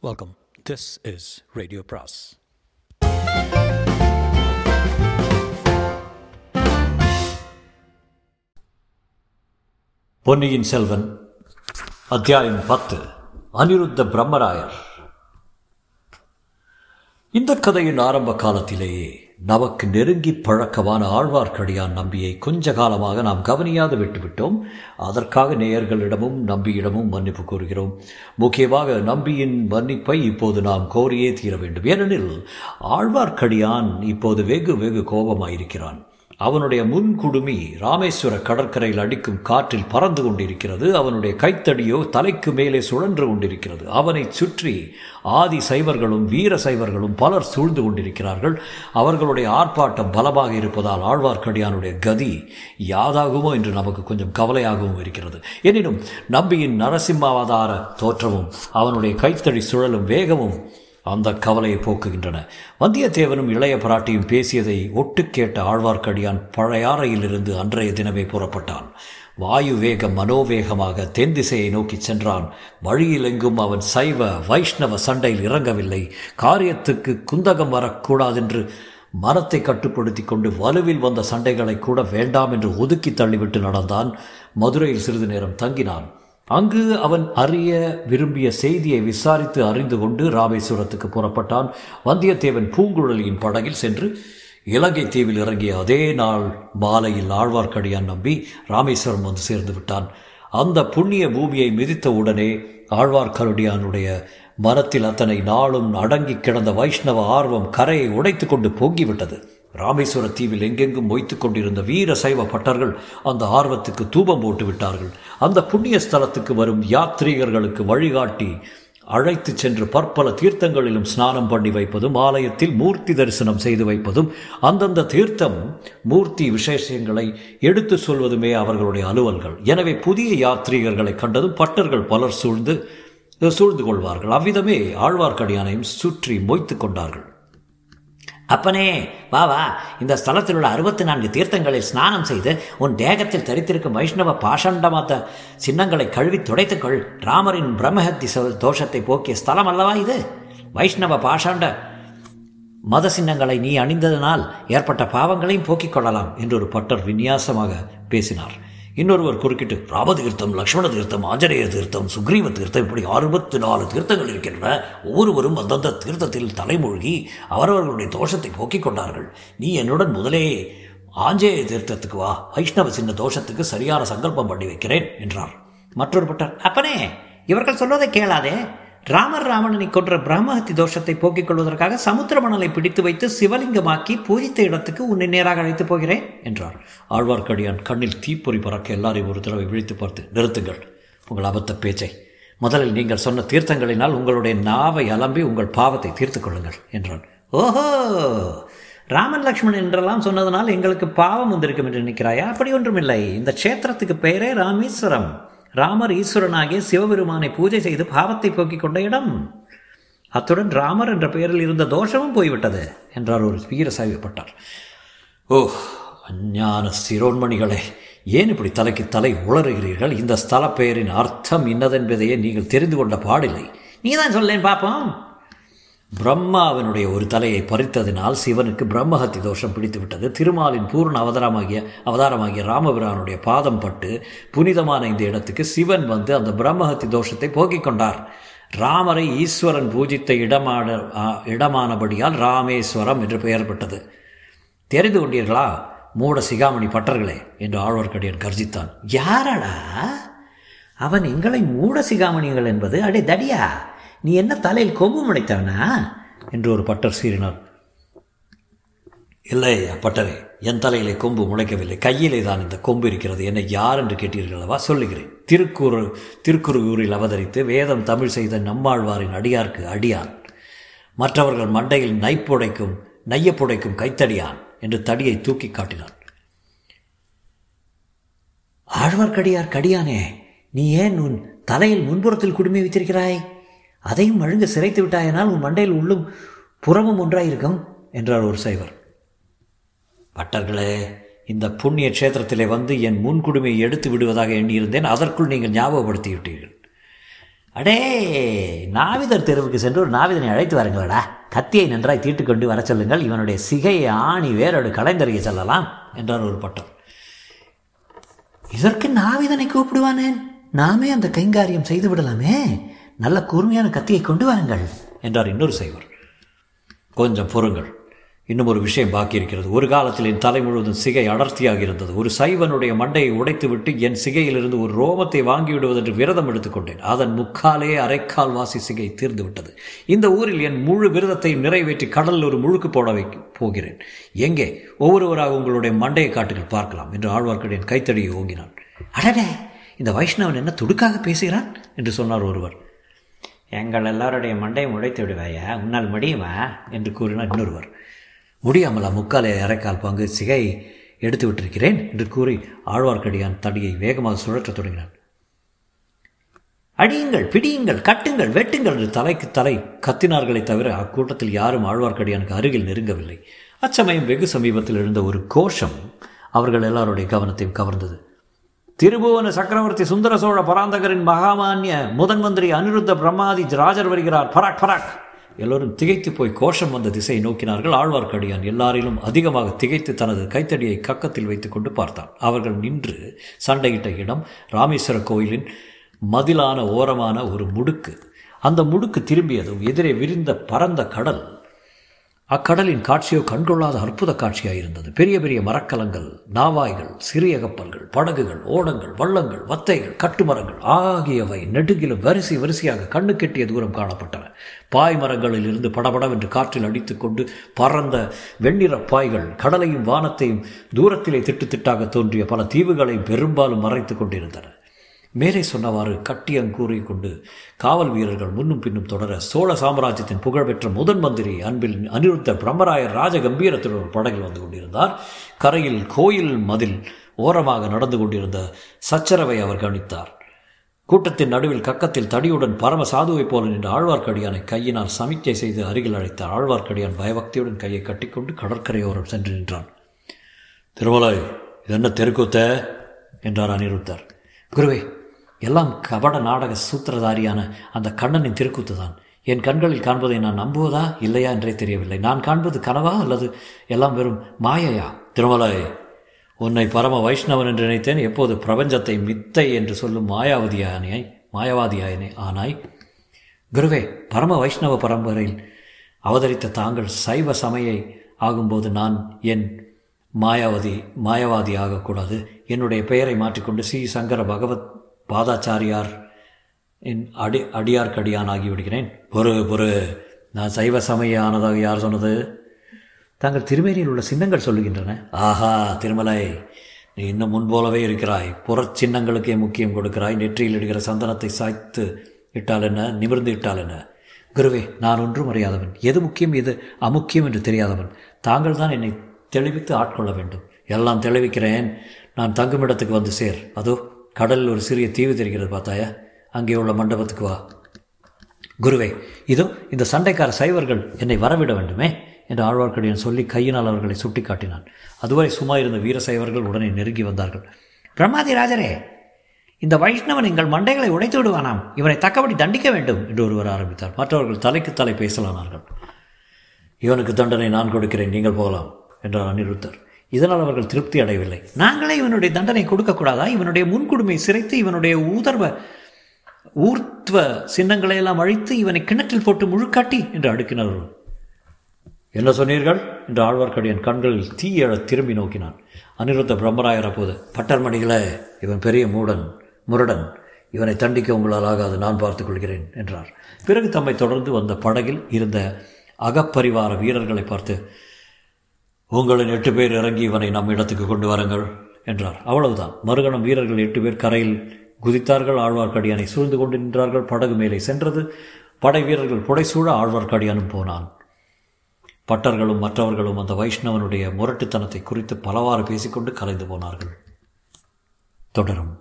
Welcome this is radio பிராஸ் பொன்னியின் செல்வன் அத்தியாயம் பத்து அனிருத்த பிரம்மராயர். இந்த கதையின் ஆரம்ப காலத்திலேயே நமக்கு நெருங்கி பழக்கமான ஆழ்வார்க்கடியான் நம்பியை கொஞ்ச காலமாக நாம் கவனியாது விட்டுவிட்டோம். அதற்காக நேயர்களிடமும் நம்பியிடமும் மன்னிப்பு கோருகிறோம். முக்கியமாக நம்பியின் மன்னிப்பை இப்போது நாம் கோரியே தீர வேண்டும். ஏனெனில் ஆழ்வார்க்கடியான் இப்போது வெகு வெகு கோபமாயிருக்கிறான். அவனுடைய முன்குடுமி ராமேஸ்வர கடற்கரையில் அடிக்கும் காற்றில் பறந்து கொண்டிருக்கிறது. அவனுடைய கைத்தடியோ தலைக்கு மேலே சுழன்று கொண்டிருக்கிறது. அவனை சுற்றி ஆதி சைவர்களும் வீர சைவர்களும் பலர் சூழ்ந்து கொண்டிருக்கிறார்கள். அவர்களுடைய ஆர்ப்பாட்டம் பலமாக இருப்பதால் ஆழ்வார்க்கடியானுடைய கதி யாதாகுமோ என்று நமக்கு கொஞ்சம் கவலையாகவும் இருக்கிறது. எனினும் நம்பியின் நரசிம்மாவதார தோற்றமும் அவனுடைய கைத்தடி சுழலும் வேகமும் அந்த கவலையை போக்குகின்றன. வந்தியத்தேவனும் இளைய பிராட்டியும் பேசியதை ஒட்டு கேட்ட ஆழ்வார்க்கடியான் பழையாறையிலிருந்து அன்றைய தினமே புறப்பட்டான். வாயு வேகம் மனோவேகமாக தென் திசையை நோக்கி சென்றான். வழியில் எங்கும் அவன் சைவ வைஷ்ணவ சண்டையில் இறங்கவில்லை. காரியத்துக்கு குந்தகம் வரக்கூடாதென்று மரத்தை கட்டுப்படுத்தி கொண்டு வலுவில் வந்த சண்டைகளை கூட வேண்டாம் என்று ஒதுக்கி தள்ளிவிட்டு நடந்தான். மதுரையில் சிறிது நேரம் தங்கினான். அங்கு அவன் அறிய விரும்பிய செய்தியை விசாரித்து அறிந்து கொண்டு ராமேஸ்வரத்துக்கு புறப்பட்டான். வந்தியத்தேவன் பூங்குழலியின் படகில் சென்று இலங்கை தீவில் இறங்கிய அதே நாள் மாலையில் ஆழ்வார்க்கடியான் நம்பி ராமேஸ்வரம் வந்து சேர்ந்து விட்டான். அந்த புண்ணிய பூமியை மிதித்த உடனே ஆழ்வார்க்கடியானுடைய மனத்தில் அத்தனை நாளும் அடங்கி கிடந்த வைஷ்ணவ ஆர்வம் கரையை உடைத்து கொண்டு பொங்கிவிட்டது. ராமேஸ்வர தீவில் எங்கெங்கும் மொய்த்து கொண்டிருந்த வீர சைவ பட்டர்கள் அந்த ஆர்வத்துக்கு தூபம் போட்டு விட்டார்கள். அந்த புண்ணிய ஸ்தலத்துக்கு வரும் யாத்ரீகர்களுக்கு வழிகாட்டி அழைத்து சென்று பற்பல தீர்த்தங்களிலும் ஸ்நானம் பண்ணி வைப்பதும் ஆலயத்தில் மூர்த்தி தரிசனம் செய்து வைப்பதும் அந்தந்த தீர்த்தம் மூர்த்தி விசேஷங்களை எடுத்து சொல்வதுமே அவர்களுடைய அலுவல்கள். எனவே புதிய யாத்ரீகர்களை கண்டதும் பட்டர்கள் பலர் சூழ்ந்து சூழ்ந்து கொள்வார்கள். அவ்விதமே ஆழ்வார்க்கடியானையும் சுற்றி மொய்த்து கொண்டார்கள். அப்பனே வா வா. இந்த ஸ்தலத்தில் உள்ள அறுபத்தி நான்கு தீர்த்தங்களில் ஸ்நானம் செய்து உன் தேகத்தில் தரித்திருக்கும் வைஷ்ணவ பாஷண்டமாத்த சின்னங்களை கழுவி துடைத்துக்கொள். ராமரின் பிரம்மஹத்தி தோஷத்தை போக்கிய ஸ்தலம் அல்லவா இது? வைஷ்ணவ பாஷாண்ட மத சின்னங்களை நீ அணிந்ததனால் ஏற்பட்ட பாவங்களையும் போக்கிக் கொள்ளலாம் என்று ஒரு பட்டர் விநியாசமாக பேசினார். இன்னொருவர் குறுக்கிட்டு ராம தீர்த்தம் லக்ஷ்மண தீர்த்தம் ஆஞ்சநேய தீர்த்தம் சுக்ரீவ தீர்த்தம் இப்படி அறுபத்தி நாலு தீர்த்தங்கள் இருக்கின்றன. ஒவ்வொருவரும் அந்தந்த தீர்த்தத்தில் தலைமூழ்கி அவரவர்களுடைய தோஷத்தை போக்கிக் கொண்டார்கள். நீ என்னுடன் முதலே ஆஞ்சநேய தீர்த்தத்துக்கு வா வைஷ்ணவ சின்ன தோஷத்துக்கு சரியான சங்கல்பம் பண்ணி வைக்கிறேன் என்றார். மற்றொரு பட்டர் அப்பனே இவர்கள் சொல்வதை கேளாதே. ராமர் ராவணனை கொன்ற பிரம்மஹத்தி தோஷத்தை போக்கிக் கொள்வதற்காக சமுத்திர மணலை பிடித்து வைத்து சிவலிங்கமாக்கி பூஜித்த இடத்துக்கு உன்னை நேராக அழைத்து போகிறேன் என்றார். ஆழ்வார்க்கடியான் கண்ணில் தீப்பொறி பறக்க எல்லாரையும் ஒரு தடவை விழித்து பார்த்து நிறுத்துங்கள். உங்கள் அபத்த பேச்சை. முதலில் நீங்கள் சொன்ன தீர்த்தங்களினால் உங்களுடைய நாவை அலம்பி உங்கள் பாவத்தை தீர்த்து கொள்ளுங்கள் என்றான். ஓஹோ! ராமன் லக்ஷ்மணன் என்றெல்லாம் சொன்னதனால் எங்களுக்கு பாவம் வந்திருக்கும் என்று நினைக்கிறாயா? அப்படி ஒன்றுமில்லை. இந்த க்ஷேத்திரத்துக்கு பெயரே ராமேஸ்வரம். ராமர் ஈஸ்வரனாகிய சிவபெருமானை பூஜை செய்து பாவத்தை போக்கிக் கொண்ட இடம். அத்துடன் ராமர் என்ற பெயரில் இருந்த தோஷமும் போய்விட்டது என்றார் ஒரு வீர சாய்வுப்பட்டார் ஓ அஞ்ஞான சிரோன்மணிகளே ஏன் இப்படி தலைக்கு தலை உளறுகிறீர்கள்? இந்த ஸ்தல பெயரின் அர்த்தம் இன்னதென்பதையே நீங்கள் தெரிந்து கொண்ட பாடில்லை. நீதான் சொல்லேன் பார்ப்போம் பிரம்மாவினுடைய ஒரு தலையை பறித்ததினால் சிவனுக்கு பிரம்மஹத்தி தோஷம் பிடித்துவிட்டது. திருமாலின் பூர்ண அவதாரமாகிய அவதாரமாகிய ராமபிரானுடைய பாதம் பட்டு புனிதமான இந்த இடத்துக்கு சிவன் வந்து அந்த பிரம்மஹத்தி தோஷத்தை போக்கிக் கொண்டார். ராமரை ஈஸ்வரன் பூஜித்த இடமான இடமானபடியால் ராமேஸ்வரம் என்று பெயர் பெற்றது. தெரிந்து கொண்டீர்களா? மூட சிகாமணி பட்டர்களே என்று ஆழ்வார்க்கடியான் கர்ஜித்தான். யாரடா? அவன் எங்களை மூட சிகாமணிகள் என்பது? அடே தடியா? நீ என்ன தலையில் கொம்பு முளைத்தவனா என்று ஒரு பட்டர் சீறினார். இல்லை பட்டரே என் தலையிலே கொம்பு முளைக்கவில்லை. கையிலே தான் இந்த கொம்பு இருக்கிறது. என்னை யார் என்று கேட்டீர்களவா சொல்லுகிறேன். திருக்குறு திருக்குறுகூரில் அவதரித்து வேதம் தமிழ் செய்த நம்மாழ்வாரின் அடியார்க்கு அடியான். மற்றவர்கள் மண்டையில் நைப்புடைக்கும் நையப்புடைக்கும் கைத்தடியான் என்று தடியை தூக்கி காட்டினான். ஆழ்வார்க்கடியார் கடியானே நீ ஏன் உன் தலையில் முன்புறத்தில் குடுமி வைத்திருக்கிறாய்? அதையும் அழுங்க சிறைத்து விட்டாயனால் உன் மண்டையில் உள்ளும் புறமும் ஒன்றாயிருக்கும் என்றார் ஒரு சைவர். பட்டர்களே இந்த புண்ணிய க்ஷேத்திரத்திலே வந்து என் முன்குடுமையை எடுத்து விடுவதாக எண்ணியிருந்தேன். அதற்குள் நீங்கள் ஞாபகப்படுத்தி விட்டீர்கள் அடே நாவிதர் தெருவுக்கு சென்று ஒரு நாவிதனை அழைத்து வாருங்களடா. கத்தியை நன்றாய் தீட்டுக்கொண்டு வர சொல்லுங்கள். இவனுடைய சிகையை ஆணி வேரோடு கலைந்தறிய செல்லலாம் என்றார் ஒரு பட்டர். இதற்கு நாவிதனை கூப்பிடுவானேன்? நாமே அந்த கைங்காரியம் செய்து விடலாமே? நல்ல கூர்மையான கத்தியை கொண்டு வாருங்கள். என்றார் இன்னொரு சைவர். கொஞ்சம் பொறுங்கள். இன்னும் ஒரு விஷயம் பாக்கி இருக்கிறது. ஒரு காலத்தில் என் தலை முழுவதும் சிகை அடர்த்தியாக இருந்தது. ஒரு சைவனுடைய மண்டையை உடைத்துவிட்டு என் சிகையிலிருந்து ஒரு ரோமத்தை வாங்கிவிடுவதென்று விரதம் எடுத்துக்கொண்டேன் அதன் முக்காலே அரைக்கால் வாசி சிகை தீர்ந்து விட்டது. இந்த ஊரில் என் முழு விரதத்தையும் நிறைவேற்றி கடலில் ஒரு முழுக்கு போட வைக்க போகிறேன். எங்கே? ஒவ்வொருவராக உங்களுடைய மண்டையை காட்டுகள் பார்க்கலாம். என்று ஆழ்வார்க்கடியின் கைத்தடியை ஓங்கினான். அடடே! இந்த வைஷ்ணவன் என்ன துடுக்காக பேசுகிறான்? என்று சொன்னார் ஒருவர். எங்கள் எல்லாருடைய மண்டையை உடைத்து விடுவாயா? உன்னால் முடியுமா? என்று கூறினார் இன்னொருவர். முடியாமலா முக்காலை அரைக்கால் பங்கு சிகை எடுத்து விட்டிருக்கிறேன் என்று கூறி ஆழ்வார்க்கடியான் தடியை வேகமாக சுழற்றத் தொடங்கினான். அடியுங்கள் பிடியுங்கள் கட்டுங்கள் வெட்டுங்கள் என்று தலைக்கு தலை கத்தினார்களே தவிர அக்கூட்டத்தில் யாரும் ஆழ்வார்க்கடியானுக்கு அருகில் நெருங்கவில்லை. அச்சமயம் வெகு சமீபத்தில் இருந்த ஒரு கோஷம் அவர்கள் எல்லாருடைய கவனத்தையும் கவர்ந்தது. திருபுவன சக்கரவர்த்தி சுந்தர சோழ பராந்தகரின் மகாமான்ய முதன் மந்திரி அனிருத்த பிரம்மாதி ராஜர் வருகிறார். பராக் பராக். எல்லோரும் திகைத்து போய் கோஷம் வந்த திசையை நோக்கினார்கள். ஆழ்வார்க்கடியான் எல்லாரிலும் அதிகமாக திகைத்து தனது கைத்தடியை கக்கத்தில் வைத்துக்கொண்டு பார்த்தான். அவர்கள் நின்று சண்டையிட்ட இடம் ராமேஸ்வர கோயிலின் மதிலான ஓரமான ஒரு முடுக்கு. அந்த முடுக்கு திரும்பியதும் எதிரே விரிந்த பரந்த கடல் அக்கடலின் காட்சியோ கண்கொள்ளாத அற்புத காட்சியாக இருந்தது பெரிய பெரிய மரக்கலங்கள் நாவாய்கள் சிறிய கப்பல்கள் படகுகள் ஓடங்கள் வள்ளங்கள் வத்தைகள் கட்டுமரங்கள் ஆகியவை நெடுகிலும் வரிசை வரிசையாக கண்ணு கெட்டிய தூரம் காணப்பட்டன. பாய் மரங்களில் இருந்து படபடவென்று காற்றில் அடித்துக்கொண்டு பறந்த வெண்ணிற பாய்கள் கடலையும் வானத்தையும் தூரத்திலே திட்டு திட்டாக தோன்றிய பல தீவுகளை பெரும்பாலும் மறைத்து கொண்டிருந்தன. மேலே சொன்னவாறு கட்டியங்கூறி கொண்டு காவல் வீரர்கள் முன்னும் பின்னும் தொடர சோழ சாம்ராஜ்யத்தின் புகழ்பெற்ற முதன் மந்திரி அன்பில் அனிருத்த பிரம்மராயர் ராஜகம்பீரத்துடன் ஒரு படகில் வந்து கொண்டிருந்தார். கரையில் கோயில் மதில் ஓரமாக நடந்து கொண்டிருந்த சச்சரவை அவர் கவனித்தார். கூட்டத்தின் நடுவில் கக்கத்தில் தடியுடன் பரம சாதுவைப் போல நின்ற ஆழ்வார்க்கடியானை கையினால் சமிக்கை செய்து அருகில் அழைத்த ஆழ்வார்க்கடியான் பயபக்தியுடன் கையை கட்டிக்கொண்டு கடற்கரையோரம் சென்று நின்றான். திருமலாய் இது என்ன தெருக்கூத்த? என்றார் அனிருத்தர். குருவே எல்லாம் கபட நாடக சூத்திரதாரியான அந்த கண்ணனின் திருக்கூத்து தான் என் கண்களில் காண்பதை நான் நம்புவதா இல்லையா என்றே தெரியவில்லை. நான் காண்பது கனவா அல்லது எல்லாம் வெறும் மாயையா? திருமலை உன்னை பரம வைஷ்ணவன் என்று நினைத்தேன். எப்போது பிரபஞ்சத்தை மித்தை என்று சொல்லும் மாயாவதியானே மாயவாதியாயனே ஆனாய். குருவே பரம வைஷ்ணவ பரம்பரையில் அவதரித்த தாங்கள் சைவ சமையை ஆகும்போது நான் என் மாயாவதி மாயவாதி ஆகக்கூடாது. என்னுடைய பெயரை மாற்றிக்கொண்டு ஸ்ரீ சங்கர பகவத் பாதாச்சாரியார் என் அடி அடியார்க்கடியான் ஆகிவிடுகிறேன் பொறு பொறு. நான் சைவ சமய ஆனதாக யார் சொன்னது? தாங்கள் திருமேனியில் உள்ள சின்னங்கள் சொல்லுகின்றன. ஆஹா திருமலை. நீ இன்னும் முன்போலவே இருக்கிறாய். புறச் சின்னங்களுக்கே முக்கியம் கொடுக்கிறாய். நெற்றியில் இடுகிற சந்தனத்தை சாய்த்து இட்டால் என்ன? நிமிர்ந்து இட்டால் என்ன? குருவே நான் ஒன்றும் அறியாதவன். எது முக்கியம் எது அமுக்கியம் என்று தெரியாதவன். தாங்கள் தான் என்னை தெளிவித்து ஆட்கொள்ள வேண்டும். எல்லாம் தெளிவிக்கிறேன். நான் தங்குமிடத்துக்கு வந்து சேர். அதோ கடலில் ஒரு சிறிய தீவு தெரிகிறது பார்த்தாயா? அங்கே உள்ள மண்டபத்துக்கு வா. குருவே இதோ இந்த சண்டைக்கார சைவர்கள் என்னை வரவிட வேண்டுமே என்று ஆழ்வார்க்கடியான் சொல்லி கையினால் அவர்களை சுட்டி காட்டினான் அதுவரை சும்மா இருந்த வீர சைவர்கள் உடனே நெருங்கி வந்தார்கள். பிரம்மாதி ராஜரே இந்த வைஷ்ணவன் எங்கள் மண்டைகளை உடைத்து விடுவானாம். இவனை தக்கபடி தண்டிக்க வேண்டும் என்று ஒருவர் ஆரம்பித்தார். மற்றவர்கள் தலைக்கு தலை பேசலானார்கள். இவனுக்கு தண்டனை நான் கொடுக்கிறேன் நீங்கள் போகலாம் என்றார் அனிருத்தர் இதனால் அவர்கள் திருப்தி அடையவில்லை. நாங்களே இவனுடைய தண்டனை கொடுக்கக்கூடாதா? இவனுடைய முன்குடுமை சிறைத்து இவனுடைய ஊதர்வ ஊர்த்வ சின்னங்களை எல்லாம் அழித்து இவனை கிணற்றில் போட்டு முழுக்காட்டி என்று அடுக்கினார்கள் என்ன சொன்னீர்கள்? என்று ஆழ்வார்க்கடியின் கண்களில் தீயழ திரும்பி நோக்கினான். அனிருத்த பிரம்மராயர் அப்போது பட்டர்மணிகளே இவன் பெரிய மூடன் முரடன். இவனை தண்டிக்க உங்களால் ஆகாது நான் பார்த்துக் கொள்கிறேன் என்றார். பிறகு தம்மை தொடர்ந்து வந்த படகில் இருந்த அகப்பரிவார வீரர்களை பார்த்து உங்களின் எட்டு பேர் இறங்கி இவனை நம் இடத்துக்கு கொண்டு வாருங்கள் என்றார். அவ்வளவுதான். மறுகணம் வீரர்கள் எட்டு பேர் கரையில் குதித்தார்கள். ஆழ்வார்க்கடியானை சூழ்ந்து கொண்டு நின்றார்கள். படகு மேலே சென்றது. படை வீரர்கள் புடைசூழ ஆழ்வார்க்கடியானும் போனான். பட்டர்களும் மற்றவர்களும் அந்த வைஷ்ணவனுடைய முரட்டுத்தனத்தை குறித்து பலவாறு பேசிக்கொண்டு கலைந்து போனார்கள். தொடரும்.